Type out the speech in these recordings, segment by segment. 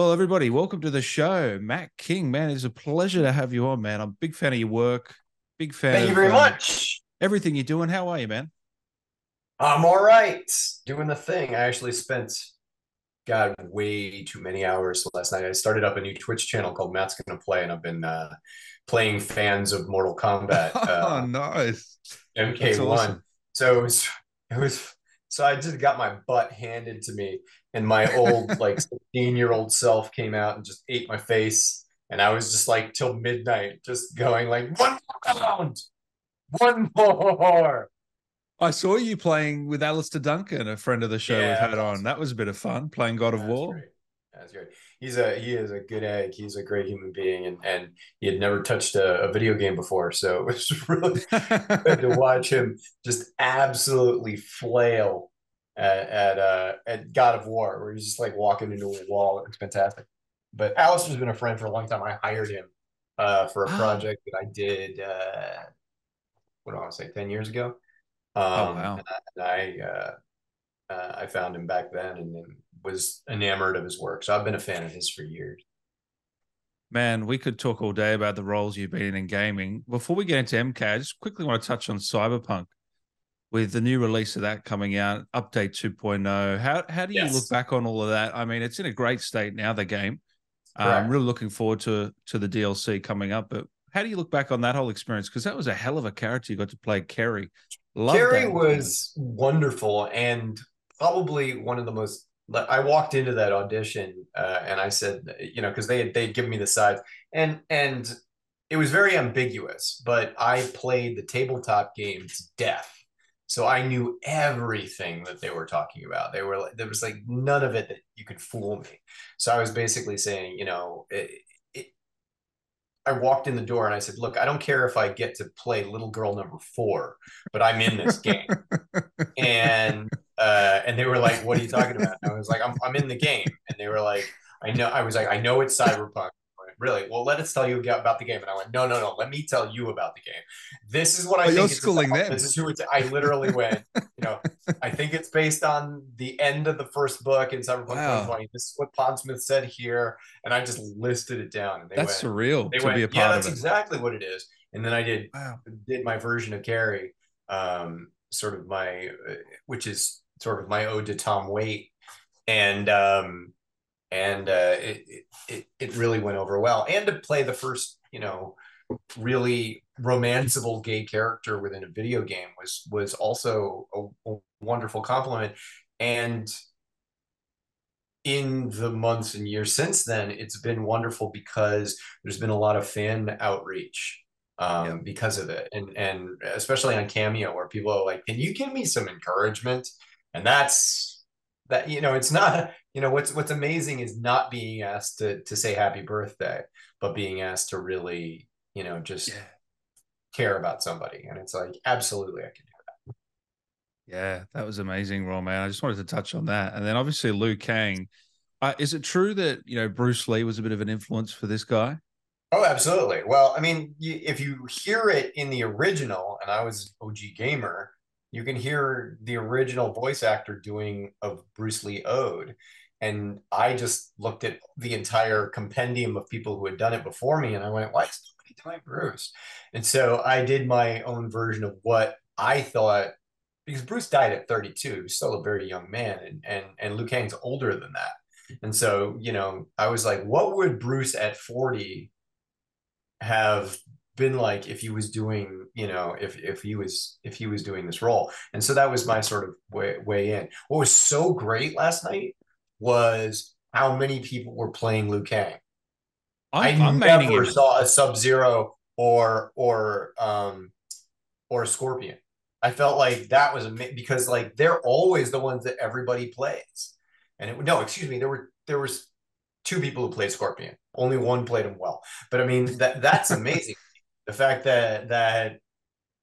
Well, everybody, welcome to the show. Matt King, man, it's a pleasure to have you on, man. I'm a big fan of your work. Big fan. Thank you very um, much. Everything you're doing. How are you, man? I'm all right. Doing the thing. I actually spent, God, way too many hours last night. I started up a new Twitch channel called Matt's Gonna Play, and I've been uh, playing fans of Mortal Kombat. oh, Uh, nice. That's MK1. awesome. So it was, it was, so I just got my butt handed to me, and my old, like, 16 year old self came out and just ate my face. And I was just like, till midnight, just going like, one more round, one more. I saw you playing with Alistair Duncan, a friend of the show Yeah, we've had on. That was a bit of fun playing God of War. great. That's great. He's a he is a good egg. He's a great human being, and and he had never touched a, a video game before, so it was really good to watch him just absolutely flail at at uh at God of War, where he's just like walking into a wall. It was fantastic. But Alistair's been a friend for a long time. I hired him uh for a Ah. project that I did uh what do I want to say, 10 years ago. Um Oh, wow. and I, and I uh uh, I found him back then and then was enamored of his work. So I've been a fan of his for years. Man, we could talk all day about the roles you've been in in gaming. Before we get into MK, I just quickly want to touch on Cyberpunk with the new release of that coming out, update 2.0. How how do you Yes. look back on all of that? I mean, it's in a great state now, the game. I'm Correct. really looking forward to to the DLC coming up. But how do you look back on that whole experience? Because that was a hell of a character you got to play, Kerry. That. was wonderful and probably one of the most. I walked into that audition uh, and I said, you know, because they had they had given me the sides and and it was very ambiguous, but I played the tabletop game to death, so I knew everything that they were talking about. They were like, there was like none of it that you could fool me. So I was basically saying, you know, it, it, I walked in the door and I said, look, I don't care if I get to play little girl number four, but I'm in this game. and uh, and they were like, "What are you talking about?" And I was like, "I'm I'm in the game," and they were like, "I know." I was like, "I know it's Cyberpunk." Really? Well, let us tell you about the game. And I went, "No, no, no. Let me tell you about the game. This is what I Oh, think schooling about. them. This is who it's." I literally went, you know, I think it's based on the end of the first book in Cyberpunk Wow. 2020. This is what Pondsmith said here, and I just listed it down. And they That's went, surreal they to went, be a "Yeah, part that's of it. exactly what it is." And then I did Wow. did my version of Kerry, um, sort of my, uh, which is sort of my ode to Tom Waits, and um, and uh, it- it it really went over well. And to play the first, you know, really romanceable gay character within a video game was was also a, a wonderful compliment. And in the months and years since then, it's been wonderful because there's been a lot of fan outreach um, Yeah. because of it, and and especially on Cameo, where people are like, "Can you give me some encouragement?" And that's that. You know, it's not. You know, what's what's amazing is not being asked to to say happy birthday, but being asked to really, you know, just Yeah. Care about somebody, and it's like, absolutely, I can do that. Yeah, that was amazing, Ron, man. I just wanted to touch on that. And then obviously Liu Kang. Uh, is it true that, you know, Bruce Lee was a bit of an influence for this guy? Oh, absolutely. Well, I mean, you, if you hear it in the original, and I was OG gamer, you can hear the original voice actor doing a Bruce Lee ode. And I just looked at the entire compendium of people who had done it before me, and I went, "Why is doing Bruce?" And so I did my own version of what I thought, because Bruce died at 32, he was still a very young man, and and and Liu Kang's older than that. And so, you know, I was like, what would Bruce at 40 have been like if he was doing you know if if he was if he was doing this role and so that was my sort of way, way in what was so great last night was how many people were playing Liu Kang I'm, I never saw a Sub Zero or or um or a Scorpion. I felt like that was ama- because like they're always the ones that everybody plays. And it, no, excuse me, there were there was two people who played Scorpion. Only one played him well. But I mean that that's amazing. the fact that that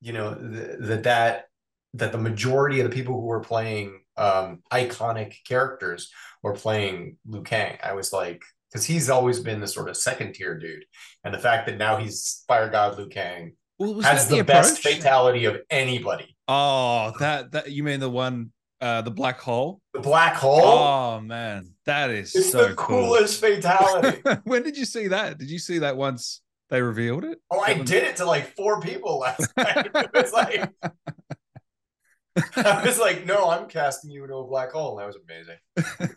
you know th- that that that the majority of the people who were playing um iconic characters were playing Liu Kang. I was like because he's always been the sort of second tier dude. And the fact that now he's Fire God Liu Kang Well, has the, the best fatality of anybody. Oh, that that you mean the one uh, the black hole. The black hole. Oh man, that is it's so the cool. coolest fatality. when did you see that? Did you see that once they revealed it? Oh, I did it to like four people last night. It was like I was like, no, I'm casting you into a black hole. That was amazing.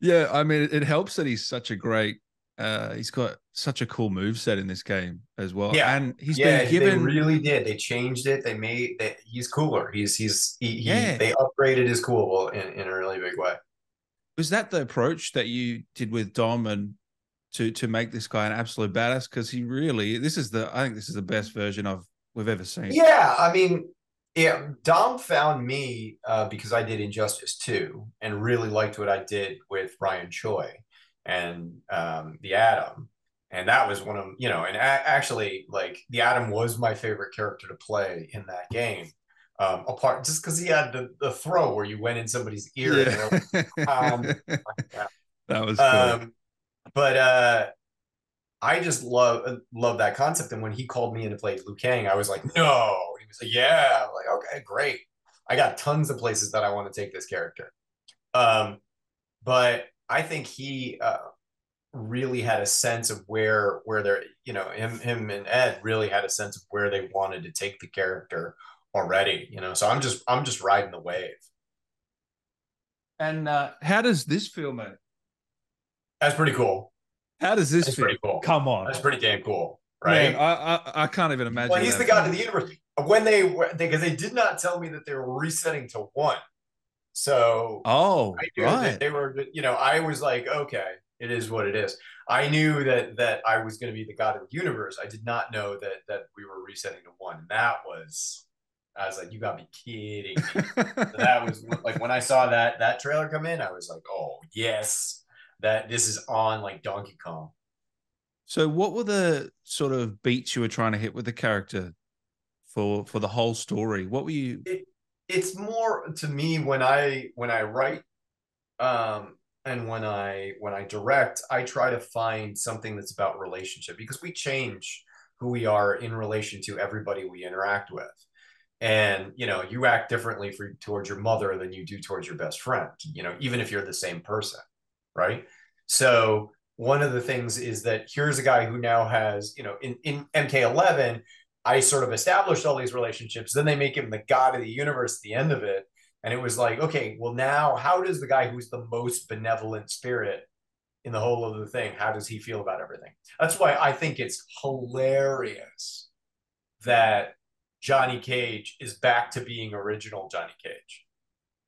Yeah, I mean, it, helps that he's such a great. Uh, he's got such a cool move set in this game as well. Yeah. and he's yeah, been given. they really did. They changed it. They made that he's cooler. He's he's he, he Yeah. they upgraded his cool in, in a really big way. was that the approach that you did with Dom and to to make this guy an absolute badass? Because he really, this is the. I think this is the best version of we've ever seen. Yeah, I mean, yeah, Dom found me uh, because I did Injustice 2 and really liked what I did with Ryan Choi and um, the Atom. And that was one of, you know, and a- actually, like, the Atom was my favorite character to play in that game. Um, apart just because he had the, the throw where you went in somebody's ear. like, um, that was cool. um, but uh, I just love love that concept. And when he called me in to play Liu Kang, I was like, no. Was like, yeah. I'm like, okay, great. I got tons of places that I want to take this character. Um, but I think he uh, really had a sense of where where they're, you know, him him and Ed really had a sense of where they wanted to take the character already. You know, so I'm just I'm just riding the wave. and uh, how does this feel, man? That's pretty cool. How does this That's feel? pretty cool. Come on, That's pretty damn cool, right? Man, I, I I can't even imagine. Well, he's the god of the universe. When they were, because they, did not tell me that they were resetting to one, so Oh, right. they were. You know, I was like, okay, it is what it is. I knew that that I was going to be the god of the universe. I did not know that that we were resetting to one. That was, I was like, you got be kidding me. that was like when I saw that that trailer come in, I was like, oh yes, that this is on like Donkey Kong. So, what were the sort of beats you were trying to hit with the character for for the whole story? What were you? it's more to me when i when i write um and when i when i direct i try to find something that's about relationship because we change who we are in relation to everybody we interact with and you know you act differently for towards your mother than you do towards your best friend you know even if you're the same person right so one of the things is that here's a guy who now has you know in in mk11 I sort of established all these relationships. Then they make him the god of the universe at the end of it. And it was like, okay, well, now how does the guy who's the most benevolent spirit in the whole of the thing, how does he feel about everything? That's why I think it's hilarious that Johnny Cage is back to being original Johnny Cage.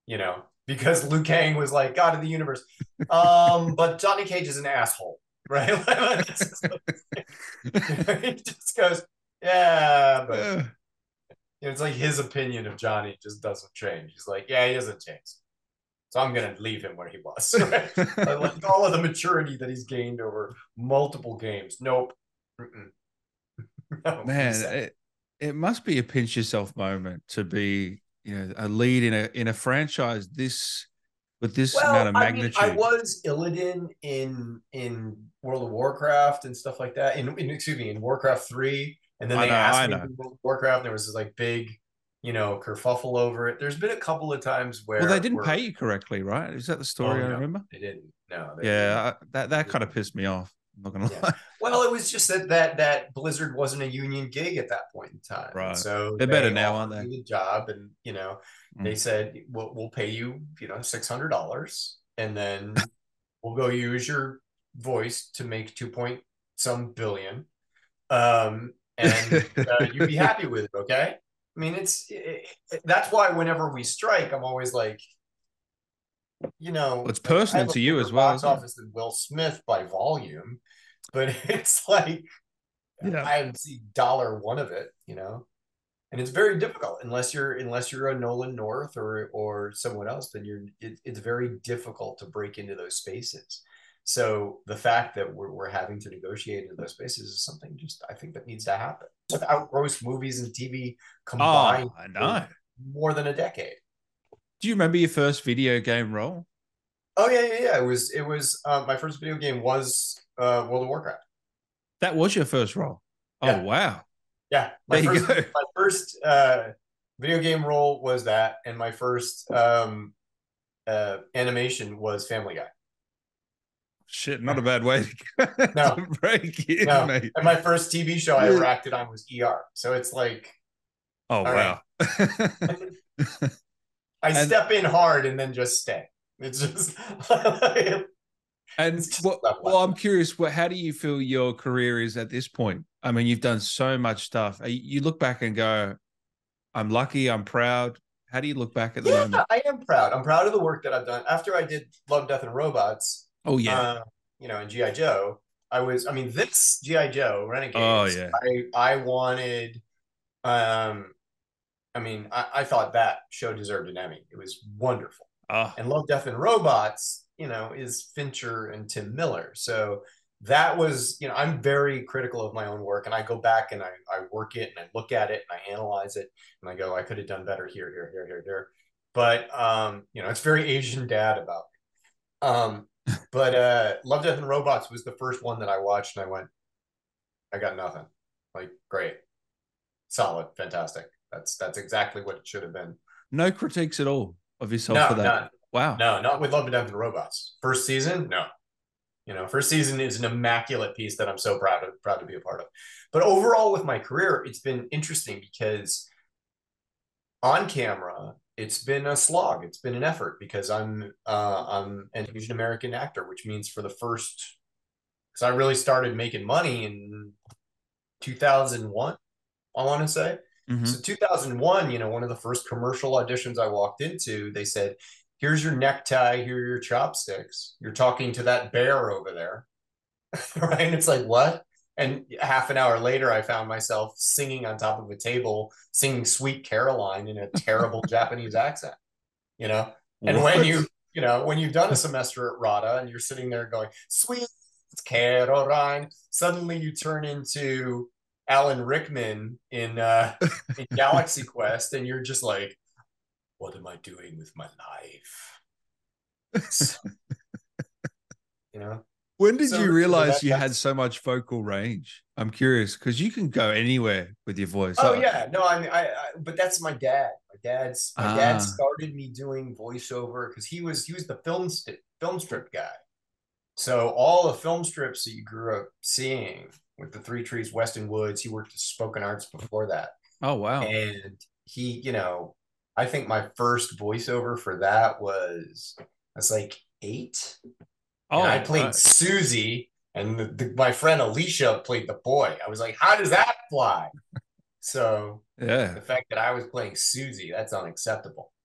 You know, because Liu Kang was like God of the universe. Um, but Johnny Cage is an asshole, right? he just goes, yeah, but you know, it's like his opinion of Johnny just doesn't change. He's like, yeah, he doesn't change. So I'm gonna leave him where he was. Right? Like all of the maturity that he's gained over multiple games. Nope. No, man, it, it must be a pinch yourself moment to be, you know, a lead in a in a franchise this with this amount of I mean, magnitude. I was Illidan in in World of Warcraft and stuff like that. In, in excuse me, in Warcraft three, and then I they know, asked I me know. Warcraft. And there was this like big, you know, kerfuffle over it. There's been a couple of times where well, they didn't pay you correctly, right? Is that the story Oh, I no. remember? They didn't. No. they didn't. Yeah, I, that that kind of pissed me off. I'm not gonna Yeah. lie. Well, it was just that that that Blizzard wasn't a union gig at that point in time. Right. So They're better now, aren't they? The job, and you know, they Mm. said we'll we'll pay you, you know, six hundred dollars, and then we'll go use your voice to make two point some billion, um, and uh, you'd be happy with it. Okay. I mean, it's it, it- that's why whenever we strike, I'm always like, you know, Well, it's personal to you as well, Box office than Will Smith by volume, but it's like Yeah. I haven't seen dollar one of it, you know. And it's very difficult unless you're unless you're a Nolan North or or someone else. Then you're it, it's very difficult to break into those spaces. So the fact that we're, we're having to negotiate in those spaces is something just I think that needs to happen. Without gross movies and TV combined Oh, I know. more than a decade. Do you remember your first video game role? Oh yeah, yeah, yeah. It was it was uh, my first video game was uh, World of Warcraft. That was your first role. Oh Yeah. wow. Yeah, my There first my first uh, video game role was that, and my first um, uh, animation was Family Guy. Shit, not a bad way to, No. to break in, No, mate. and my first TV show I ever acted on was ER. So it's like Oh right. wow. I And- step in hard and then just stay. It's just and It's just what, well. I'm curious. What, how do you feel your career is at this point? I mean, you've done so much stuff. Uh, You look back and go, "I'm lucky. I'm proud." How do you look back at the yeah, moment? I am proud. I'm proud of the work that I've done. After I did Love, Death, and Robots, Oh yeah. uh, you know, in GI Joe, I was. I mean, this GI Joe Renegades. Oh, yeah. I I wanted. Um, I mean, I, I thought that show deserved an Emmy. It was wonderful. oh, And Love, Death, and Robots, you know, is Fincher and Tim Miller. So that was, you know, I'm very critical of my own work, and I go back and I I work it and I look at it and I analyze it and I go, I could have done better here, here, here, here, here. But um, you know, it's very Asian dad about me. Um, but uh Love, Death, and Robots was the first one that I watched and I went, I got nothing. Like, great, solid, fantastic. That's that's exactly what it should have been. no critiques at all of yourself No, for that. none. Wow. No, not with Love, Death, and Robots. First season, no. You know, first season is an immaculate piece that I'm so proud of, proud to be a part of. But overall, with my career, it's been interesting because on camera, it's been a slog. It's been an effort because I'm uh, I'm an Asian American actor, which means for the first, because I really started making money in 2001. I want to say. Mhm. So 2001, you know, one of the first commercial auditions I walked into, they said, "Here's your necktie, here are your chopsticks. You're talking to that bear over there." right? And it's like, "What?" And half an hour later, I found myself singing on top of a table, singing "Sweet Caroline" in a terrible Japanese accent. You know, and when you, you know, when you've done a semester at RADA and you're sitting there going, "Sweet Caroline," suddenly you turn into Alan Rickman in uh, in Galaxy Quest, and you're just like, "What am I doing with my life?" you know. When did So- you realize that- you had so much vocal range? I'm curious because you can go anywhere with your voice. Oh Uh, yeah, no, I mean, I, I but that's my dad. My dad's my Ah. dad started me doing voiceover because he was he was the film st- film strip guy. So all the film strips that you grew up seeing with the Three Trees, Weston Woods, he worked at Spoken Arts before that. Oh wow. and he you know i think my first voiceover for that was i was like eight oh, and i played right. susie and the, the, my friend alicia played the boy. I was like how does that fly? So yeah. the fact that i was playing susie that's unacceptable.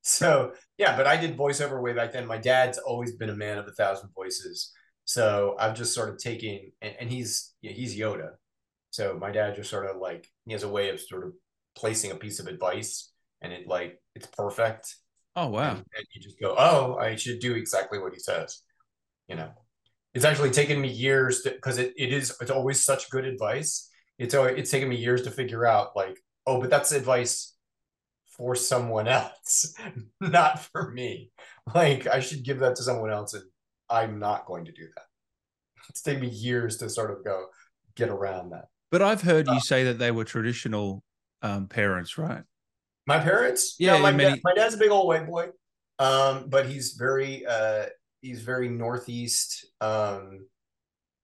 So yeah but i did voiceover way back then. My dad's always been a man of a thousand voices. So i've just sort of taken and, and he's he's yoda. So my dad just sort of like he has a way of sort of placing a piece of advice and it like it's perfect. Oh wow. and, and you just go oh i should do exactly what he says you know it's actually taken me years because it, it is it's always such good advice it's it's taken me years to figure out like oh but that's advice for someone else not for me like i should give that to someone else and i'm not going to do that it's taken me years to sort of go get around that But I've heard Uh, you say that they were traditional um, parents, right? My parents? Yeah, No, my, many- dad, my dad's a big old white boy. Um, but he's very uh he's very northeast um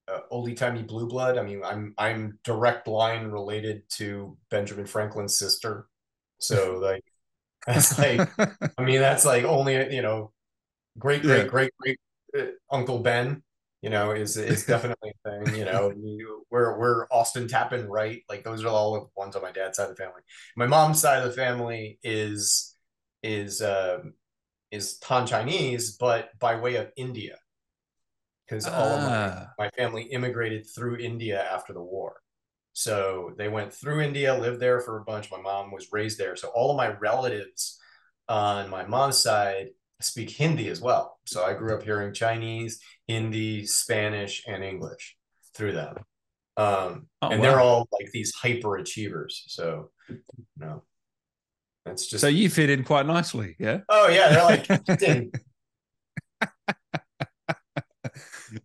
uh, oldie timey blue blood. I mean, I'm I'm direct line related to Benjamin Franklin's sister. So like that's like I mean that's like only you know great great Yeah. great great uh, Uncle Ben you know is is definitely a thing you know you, we're we're Austin Tappan right like those are all the ones on my dad's side of the family my mom's side of the family is is um is Han Chinese but by way of India because all of my, Ah. my family immigrated through India after the war so they went through India lived there for a bunch my mom was raised there so all of my relatives on my mom's side speak Hindi as well. So I grew up hearing Chinese, Hindi, Spanish, and English through them. Um, Oh, and they're all like these hyper achievers. So, you know, it's just, So you fit in quite nicely, yeah. oh, yeah, they're like,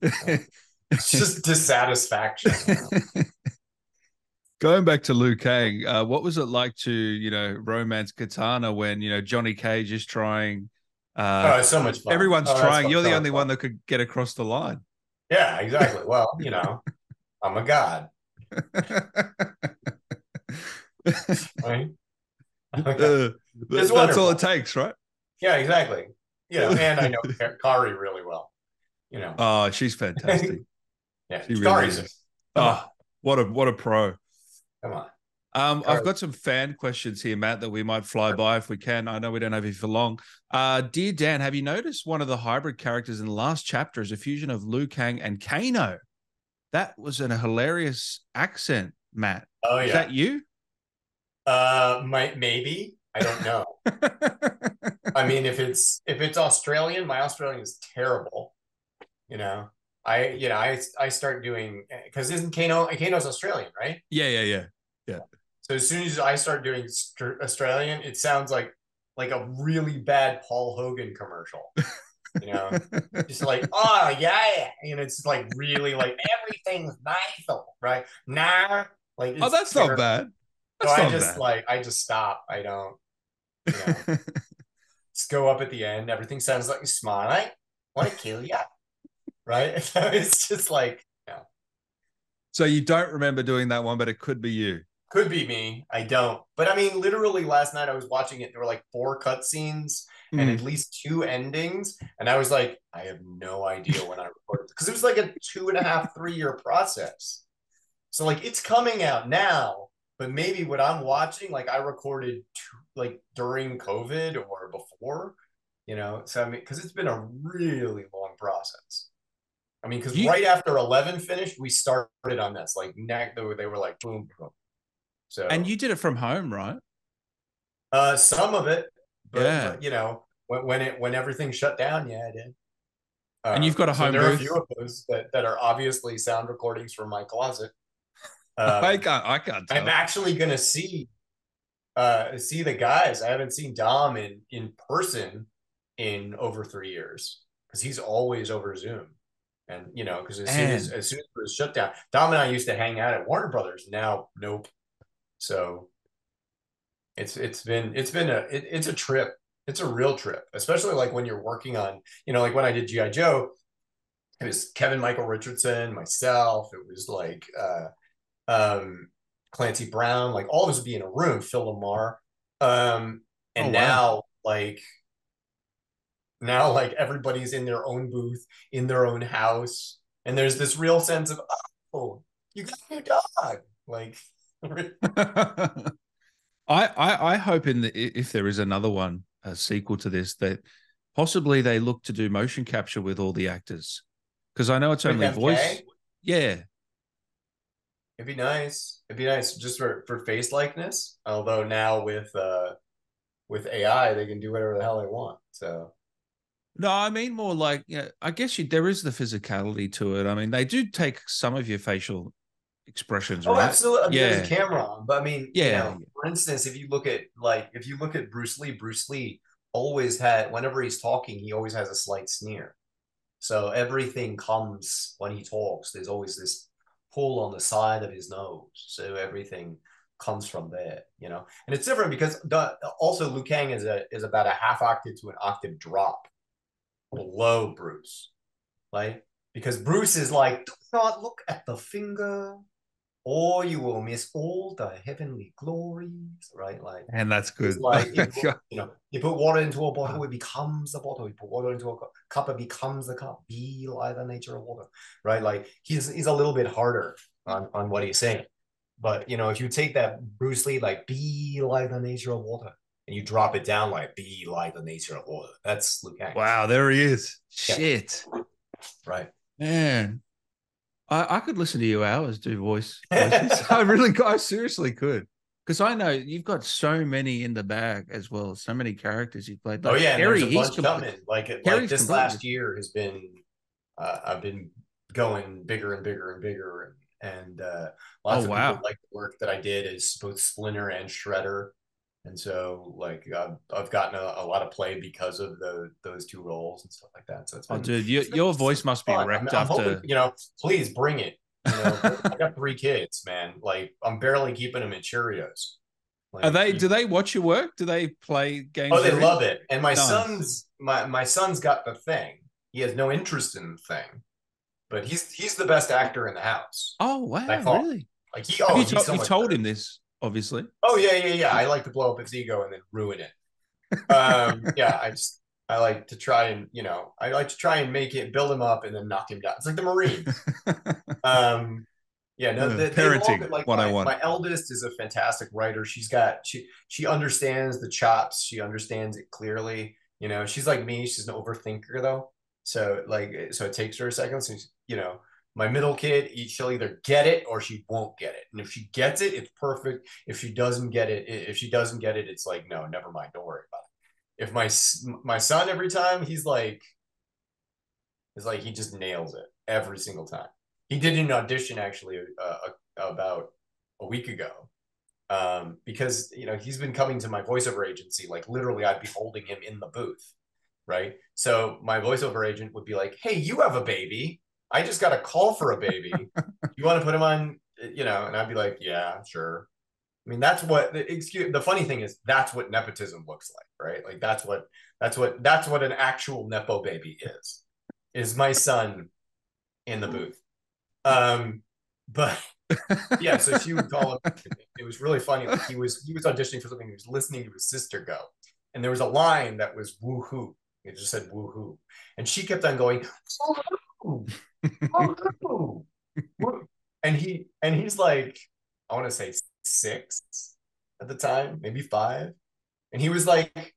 it's just dissatisfaction. Going back to Liu Kang, uh, what was it like to you know romance Katana when you know Johnny Cage is trying? Uh, oh, it's so much fun. Everyone's oh, trying. You're the only fun. one that could get across the line. Yeah, exactly. Well, you know, I'm a god. right? Uh, that's all it takes, right? Yeah, exactly. You know, and I know Kari really well. You know. Oh, she's fantastic. yeah, she really is. Oh, what a what a pro. Come on. Um, I've got some fan questions here, Matt, that we might fly by if we can. I know we don't have you for long. Uh, dear Dan, have you noticed one of the hybrid characters in the last chapter is a fusion of Liu Kang and Kano? That was an, a hilarious accent, Matt. Oh yeah, is that you? Uh, might maybe I don't know. I mean, if it's if it's Australian, my Australian is terrible. You know, I you know I I start doing because isn't Kano Kano's Australian, right? Yeah, yeah, yeah, yeah. So as soon as I start doing Australian, it sounds like like a really bad Paul Hogan commercial. You know, just like oh yeah, and it's like really like everything's nice, right? Nah, like oh that's terrible. not bad. So I just bad. like I just stop. I don't. You know, just go up at the end. Everything sounds like you smile. I Want to kill you, right? So it's just like. You know. So you don't remember doing that one, but it could be you. Could be me. I don't. But I mean, literally last night I was watching it. There were like four cutscenes mm. and at least two endings. And I was like, I have no idea when I recorded because it was like a two and a half, three year process. So like it's coming out now, but maybe what I'm watching, like I recorded like during COVID or before, you know. So I mean, because it's been a really long process. I mean, because right after Eleven finished, we started on this. Like, neck, they were like boom, boom. So and you did it from home, right? Uh, some of it, but, yeah. But, you know, when, when it when everything shut down, yeah, I did. Uh, and you've got a home. So there booth. are a few of those that, that are obviously sound recordings from my closet. Um, I can't. I can't. Tell. I'm actually gonna see, uh, see the guys. I haven't seen Dom in in person in over three years because he's always over Zoom. And you know, because as soon as as soon as it was shut down, Dom and I used to hang out at Warner Brothers. Now, nope. So it's it's been it's been a it, it's a trip. It's a real trip, especially like when you're working on you know like when I did GI Joe, it was Kevin Michael Richardson, myself. It was like uh, um, Clancy Brown, like all of us would be in a room, Phil LaMarr. Um, and oh, wow. now like now like everybody's in their own booth, in their own house, and there's this real sense of oh, you got a new dog. Like I, I I hope in the if there is another one, a sequel to this, that possibly they look to do motion capture with all the actors. Because I know it's only voice. Yeah, It'd be nice. It'd be nice just for for face likeness. Although now with uh with AI, they can do whatever the hell they want. So. No, I mean more like yeah. You know, I guess you, there is the physicality to it. I mean, they do take some of your facial expressions. Oh, right? absolutely. yeah, there's a camera on, but I mean, yeah. You know, for instance, if you look at like if you look at Bruce Lee, Bruce Lee always had whenever he's talking, he always has a slight sneer. So everything comes when he talks. There's always this on the side of his nose. So everything comes from there, you know. And it's different because the, also Liu Kang is a is about a half octave to an octave drop below Bruce, right? Because Bruce is like, do not look at the finger, or you will miss all the heavenly glories, right? Like, and that's good. Like, you, put, you know, you put water into a bottle, uh-huh. it becomes a bottle. You put water into a cup, it becomes a cup. Be like the nature of water, right? Like, he's he's a little bit harder on on what he's saying, but you know, if you take that Bruce Lee, like, be like the nature of water, and you drop it down, like, be like the nature of water. That's Luke. Wow, there he is. Yeah. Shit. Right. Man, I, I could listen to you hours do voice. I really, I seriously could, because I know you've got so many in the bag as well. So many characters you've played. Like oh yeah, Harry, there's a bunch coming. Like, like this last year has been, uh, I've been going bigger and bigger and bigger, and and uh, lots oh, of wow. people like the work that I did as both Splinter and Shredder and so like I've, I've gotten a, a, lot of play because of the those two roles and stuff like that. So it's oh, been, oh, dude, you, your voice must be wrecked I'm, I'm hoping, you know, please bring it. You know, I got three kids, man. Like I'm barely keeping them in Cheerios. Like, Are they? Do they watch your work? Do they play games? Oh, they love it. And my Nice. son's my my son's got the thing. He has no interest in the thing, but he's he's the best actor in the house. Oh wow, oh, really? Like he, oh, Have oh, you, to- so you've told better. him this, obviously. Oh yeah, yeah, yeah. I like to blow up his ego and then ruin it. Um, yeah, I just I like to try and you know I like to try and make it build him up and then knock him down. It's like the Marines. um, yeah, no, they parenting. Like 101. my, my eldest is a fantastic writer. She's got she she understands the chops. She understands it clearly. You know, she's like me. She's an overthinker though. So like, so it takes her a second. So you know, my middle kid, she'll either get it or she won't get it. And if she gets it, it's perfect. If she doesn't get it, if she doesn't get it, it's like, no, never mind. Don't worry about it. If my my son every time he's like, it's like he just nails it every single time. He did an audition actually uh, about a week ago um, because you know he's been coming to my voiceover agency. Like literally, I'd be holding him in the booth, right? So my voiceover agent would be like, "Hey, you have a baby. I just got a call for a baby. you want to put him on?" You know, and I'd be like, "Yeah, sure." I mean, that's what the excuse. The funny thing is, that's what nepotism looks like, right? Like that's what that's what that's what an actual nepo baby is. Is my son in the booth? Um, but yeah, so she would call him. It was really funny. Like he was he was auditioning for something. He was listening to his sister go, and there was a line that was woohoo. It just said woohoo, and she kept on going woohoo, woohoo, woo." and he and he's like, I want to say six at the time, maybe five, and he was like,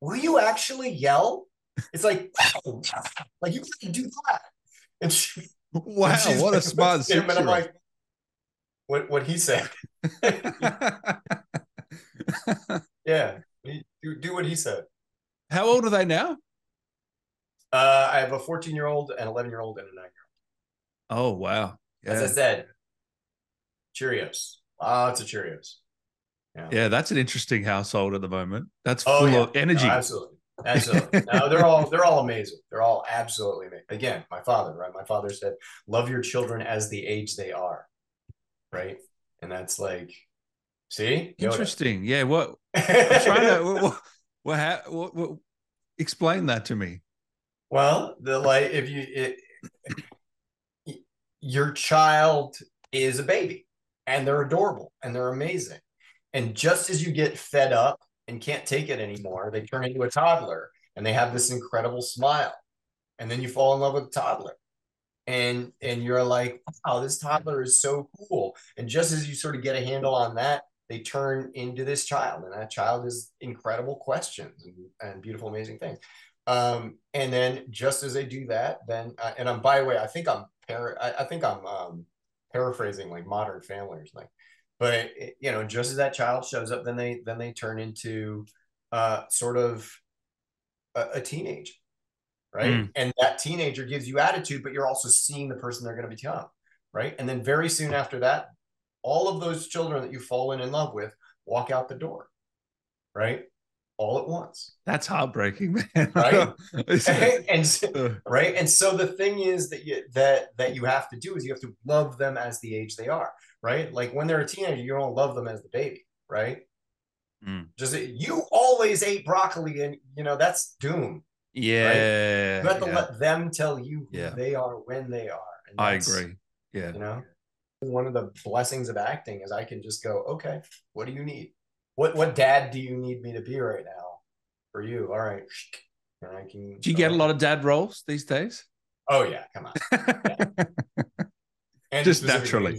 "Will you actually yell?" It's like, like you can do that, and she wow, and she's what a like, smart "What's him?" And I'm like, what what he said. Yeah, do, do what he said. How old are they now? Uh, I have a 14 year old, an 11 year old, and a nine year old. Oh wow, old. As I said, Cheerios, lots of Cheerios. yeah. That's an interesting household at the moment. That's Oh, full yeah. of energy. No, absolutely, absolutely. no, they're all they're all amazing. They're all absolutely amazing. Again, my father, right? My father said, "Love your children as the age they are," right? And that's like, see, Yoda. Interesting. Yeah. What? I'm trying to. What, what, what, what, explain that to me. Well, the like if you it, your child is a baby and they're adorable and they're amazing. And just as you get fed up and can't take it anymore, they turn into a toddler and they have this incredible smile. And then you fall in love with the toddler. And and you're like, wow, this toddler is so cool. And just as you sort of get a handle on that, they turn into this child. And that child is incredible questions and, and beautiful, amazing things. Um, and then just as they do that, then uh, and I'm by the way, I think I'm par- I, I think I'm um, paraphrasing like Modern Family or something. But you know, just as that child shows up, then they then they turn into uh, sort of a, a teenager, right? Mm. And that teenager gives you attitude, but you're also seeing the person they're going to become, right? And then very soon after that, all of those children that you've fallen in love with walk out the door, right? All at once. That's heartbreaking, man. Right? And so- right and so the thing is that you that that you have to do is you have to love them as the age they are right like when they're a teenager you don't love them as the baby right Mm. just you always ate broccoli and you know that's doom yeah. you have to yeah. let them tell you who Yeah. they are when they are I agree. Yeah. you know one of the blessings of acting is i can just go okay what do you need what what dad do you need me to be right now for you all right and i can Do you get a lot of dad roles these days? oh yeah come on and Just naturally.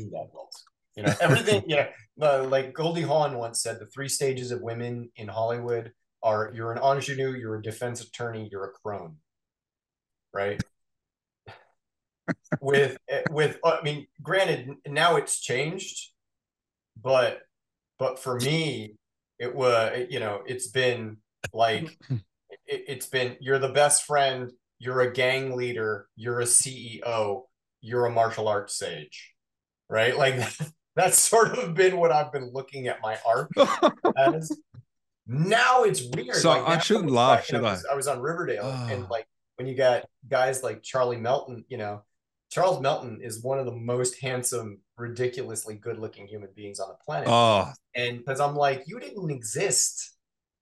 You know, everything. yeah, uh, like Goldie Hawn once said, the three stages of women in Hollywood are: you're an ingenue, you're a defense attorney, you're a crone. Right. with with, I mean, granted, now it's changed, but but for me, it was you know, it's been like it, it's been you're the best friend, you're a gang leader, you're a CEO, you're a martial arts sage, right? Like that's sort of been what I've been looking at my art as. Now it's weird. So Like, I shouldn't laugh, like, you know, should I? 'cause I was on Riverdale, Oh. and ah. like when you got guys like Charlie Melton, you know, Charles Melton is one of the most handsome, ridiculously good-looking human beings on the planet. Oh, and because I'm like, you didn't exist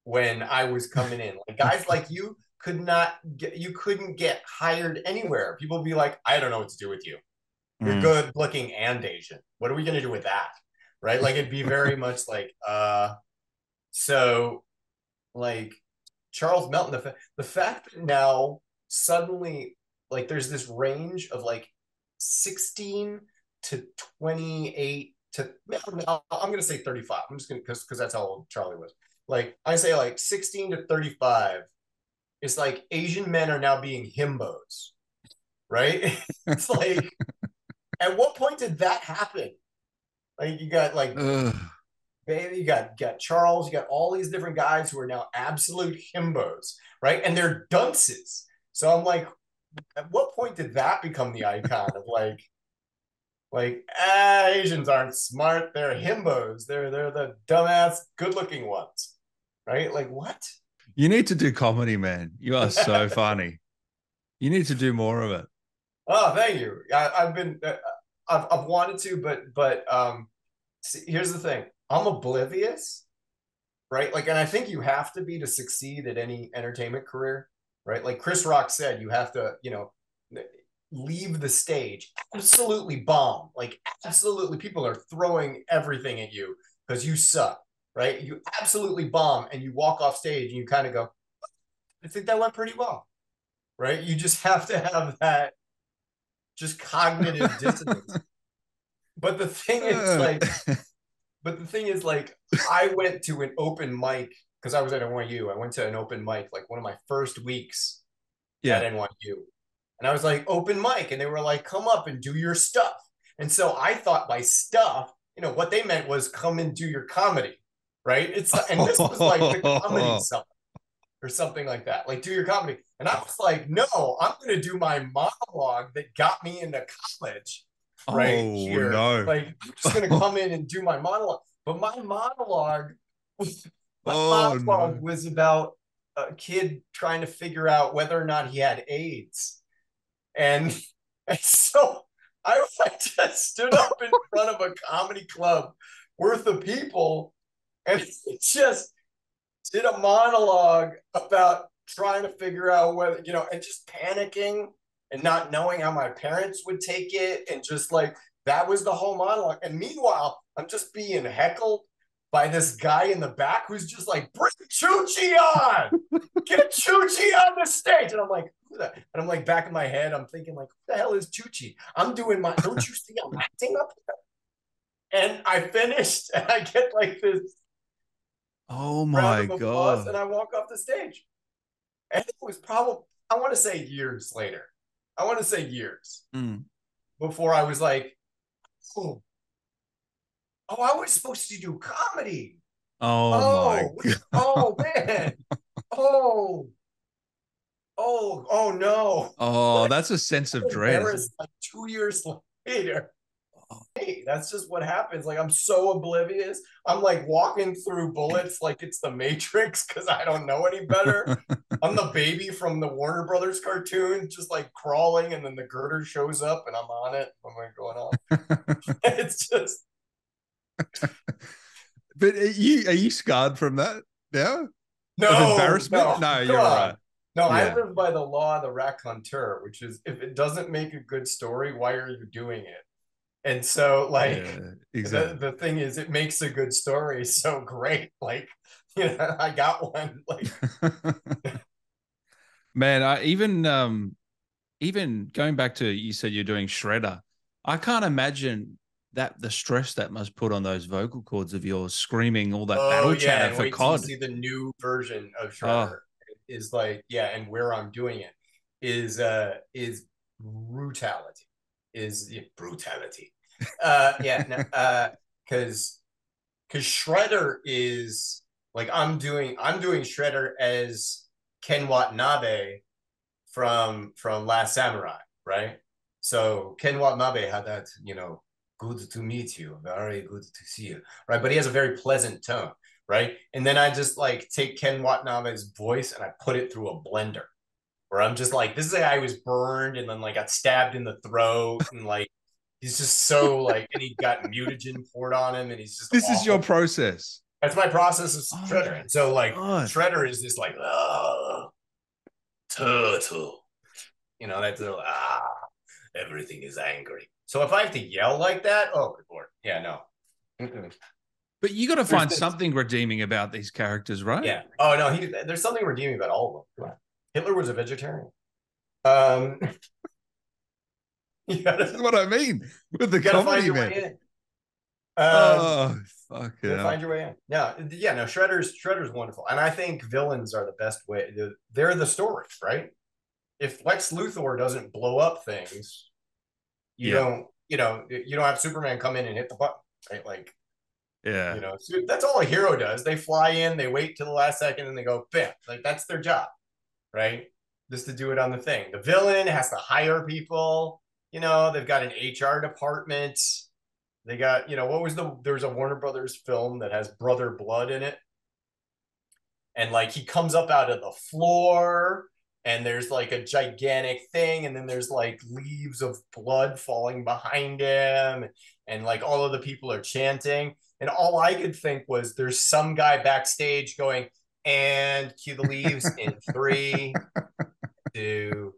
when I was coming in. Like guys like you could not get, you couldn't get hired anywhere. People be like, I don't know what to do with you. You're Mm. good looking and Asian. What are we gonna do with that? Right? Like it'd be very much like, uh, so like Charles Melton, the, fa- the fact that now suddenly like there's this range of like 16 to 28 to I'm gonna say 35. I'm just gonna because because that's how old Charlie was. Like I say like 16 to 35 It's like Asian men are now being himbos, right? it's like at what point did that happen? Like you got like Ugh. baby, you got got Charles, you got all these different guys who are now absolute himbos, right? And they're dunces. So I'm like, at what point did that become the icon of like, like ah, Asians aren't smart, they're himbos, they're they're the dumbass, good-looking ones, right? Like what? you need to do comedy, man. You are so funny. You need to do more of it. Oh, thank you. I, I've been, uh, I've, I've wanted to, but, but, um, see, here's the thing. I'm oblivious, right? Like, and I think you have to be to succeed at any entertainment career, right? Like Chris Rock said, you have to, you know, leave the stage absolutely bomb. Like, absolutely, people are throwing everything at you because you suck, right? You absolutely bomb, and you walk off stage and you kind of go, I think that went pretty well, right? You just have to have that just cognitive dissonance. But the thing is, uh. like, but the thing is, like, I went to an open mic because I was at NYU. I went to an open mic, like one of my first weeks yeah. at NYU. And I was like, open mic. And they were like, come up and do your stuff. And so I thought by stuff, you know, what they meant was come and do your comedy, right? It's and this was like the comedy summit or something like that. Like do your comedy. And I was like, no, I'm gonna do my monologue that got me into college right oh, here. no. Like I'm just gonna come in and do my monologue. But my monologue, my Oh, monologue no. was about a kid trying to figure out whether or not he had AIDS. And, and so I, I just stood up in front of a comedy club worth of people and just did a monologue about trying to figure out whether, you know, and just panicking and not knowing how my parents would take it. And just like that was the whole monologue. And meanwhile, I'm just being heckled by this guy in the back who's just like, bring Chuchi on, get Chuchi on the stage. And I'm like, who the? And I'm like, back in my head, I'm thinking like, who the hell is Chuchi? I'm doing my, don't you see I'm acting up here? And I finished and I get like this Oh my god. and I walk off the stage. And it was probably, I want to say years later. I want to say years Mm. before I was like, oh, oh, I was supposed to do comedy. Oh, Oh, my god. oh man. Oh. Oh, oh no. Oh, that's a sense of dread. Like two years later. Oh. Hey, that's just what happens. Like I'm so oblivious. I'm like walking through bullets like it's the Matrix because I don't know any better. I'm the baby from the Warner Brothers cartoon, just like crawling, and then the girder shows up and I'm on it. I'm like going on. it's just but are you are you scarred from that now? no of embarrassment? No, No, you're right. No, I live by the law of the raconteur, which is if it doesn't make a good story, why are you doing it? And so, like, yeah, the, the thing is, it makes a good story so great. Like, you know, I got one. Like, Man, I even um even going back to you said you're doing shredder. I can't imagine that the stress that must put on those vocal cords of yours screaming all that oh battle yeah, chatter for wait COD. see the new version of Oh. Shredder. Is like, yeah, and where I'm doing it is uh is brutality. Is yeah, brutality. Uh yeah, no, uh because because Shredder is like I'm doing I'm doing Shredder as Ken Watanabe from from Last Samurai, right? So Ken Watanabe had that, you know, good to meet you, very good to see you, right? But he has a very pleasant tone, right? And then I just like take Ken Watanabe's voice and I put it through a blender, where I'm just like, this is a guy who was burned and then like got stabbed in the throat and like he's just so like and he got mutagen poured on him and he's just This is your process. that's my process of Oh Shredder. so like God. Shredder is this like ah, turtle. You know, that's a, ah everything is angry. So if I have to yell like that, oh good lord. Yeah, no. Mm-mm. But you got to find this- something redeeming about these characters, right? Yeah. Oh no, he there's something redeeming about all of them. Hitler was a vegetarian. Um you gotta, This is what I mean with the you gotta find comedy, your man. way in. Um, oh, fuck you gotta it. find your way in. Yeah, yeah, no, Shredder's Shredder's wonderful. And I think villains are the best way. They're the story, right? If Lex Luthor doesn't blow up things, you Yeah. don't, you know, you don't have Superman come in and hit the button, right? Like, Yeah. you know, so that's all a hero does. They fly in, they wait till the last second, and they go, bam. Like that's their job, right? Just to do it on the thing. The villain has to hire people. You know, they've got an HR department. They got, you know, what was the there's a Warner Brothers film that has Brother Blood in it. And like he comes up out of the floor and there's like a gigantic thing and then there's like leaves of blood falling behind him and like all of the people are chanting and all I could think was there's some guy backstage going and cue the leaves in three, two,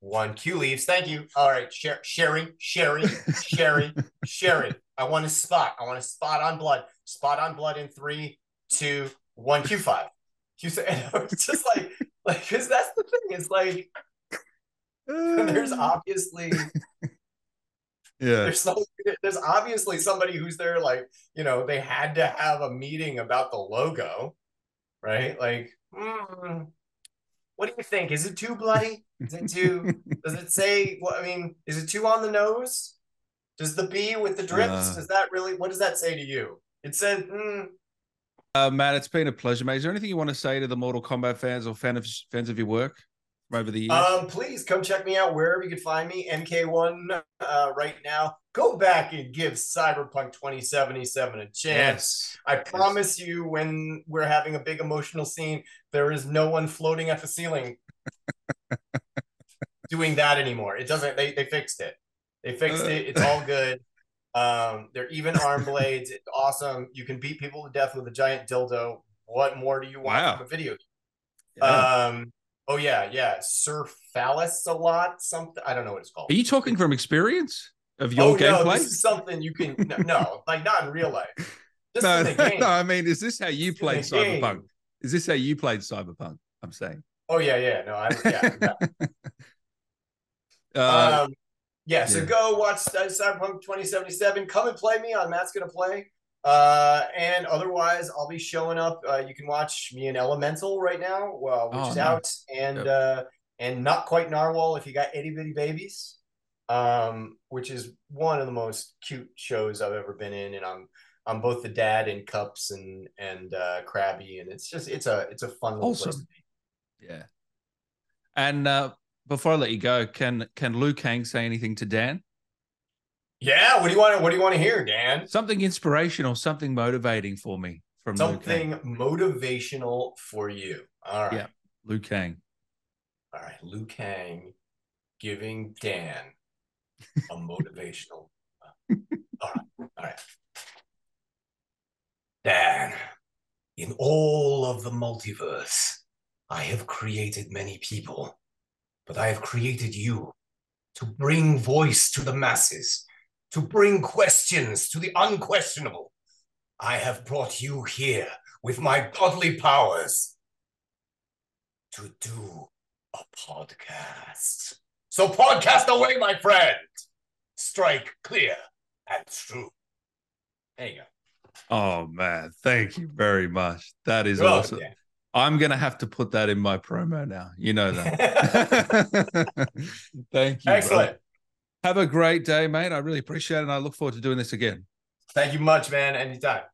one. Cue leaves. Thank you. All right, Sher- Sherry, Sherry, Sherry, Sherry. I want a spot. I want a spot on blood. Spot on blood in three, two, one. Q five. Q. And I was just like, like, because that's the thing. It's like there's obviously yeah. there's so there's obviously somebody who's there like you know they had to have a meeting about the logo right like mm, what do you think is it too bloody is it too does it say what i mean is it too on the nose does the b with the drips Uh. does that really what does that say to you it said mm, Uh, Matt, it's been a pleasure, mate. Is there anything you want to say to the Mortal Kombat fans or fan of, fans of your work over the years? Um, please come check me out wherever you can find me. MK1 uh, right now. Go back and give Cyberpunk 2077 a chance. yes. I promise you, when we're having a big emotional scene, there is no one floating at the ceiling doing that anymore. It doesn't. They they fixed it. They fixed it. It's all good. Um, they're even arm blades. It's awesome. You can beat people to death with a giant dildo. What more do you want Wow. from a video? game? Yeah. Um. Oh yeah, yeah. Sir Phallus a lot. Something I don't know what it's called. Are you talking from experience of your oh no, this is something you can no, no, like not in real life. Just no, in the game. no, I mean, is this how you Just played the game. Cyberpunk? Is this how you played Cyberpunk? I'm saying. Oh yeah, yeah. No, I yeah. yeah. Uh, um, yeah, so yeah. go watch Cyberpunk 2077. Come and play me on Matt's Gonna Play. Uh, and otherwise, I'll be showing up. Uh, you can watch me in Elemental right now, uh, which Oh, is nice. out, and Yep. uh, and not quite Narwhal if you got itty bitty babies, um, which is one of the most cute shows I've ever been in, and I'm I'm both the dad in Cups and and uh, Krabby, and it's just it's a it's a fun little place to be. yeah. And uh, before I let you go, can can Liu Kang say anything to Dan? Yeah, what do you want? To, What do you want to hear, Dan? Something inspirational, something motivating for me from something motivational for you. All right. Yeah. Liu Kang. All right. Liu Kang giving Dan a motivational. all right. All right. Dan, in all of the multiverse, I have created many people, but I have created you to bring voice to the masses, to bring questions to the unquestionable. I have brought you here with my godly powers to do a podcast. So podcast away, my friend. Strike clear and true. There you go. Oh man, thank you very much. That is You're welcome, awesome. Dan. I'm gonna have to put that in my promo now. You know that. thank you. Excellent. Have a great day, mate. I really appreciate it. And I look forward to doing this again. Thank you much, man. Anytime.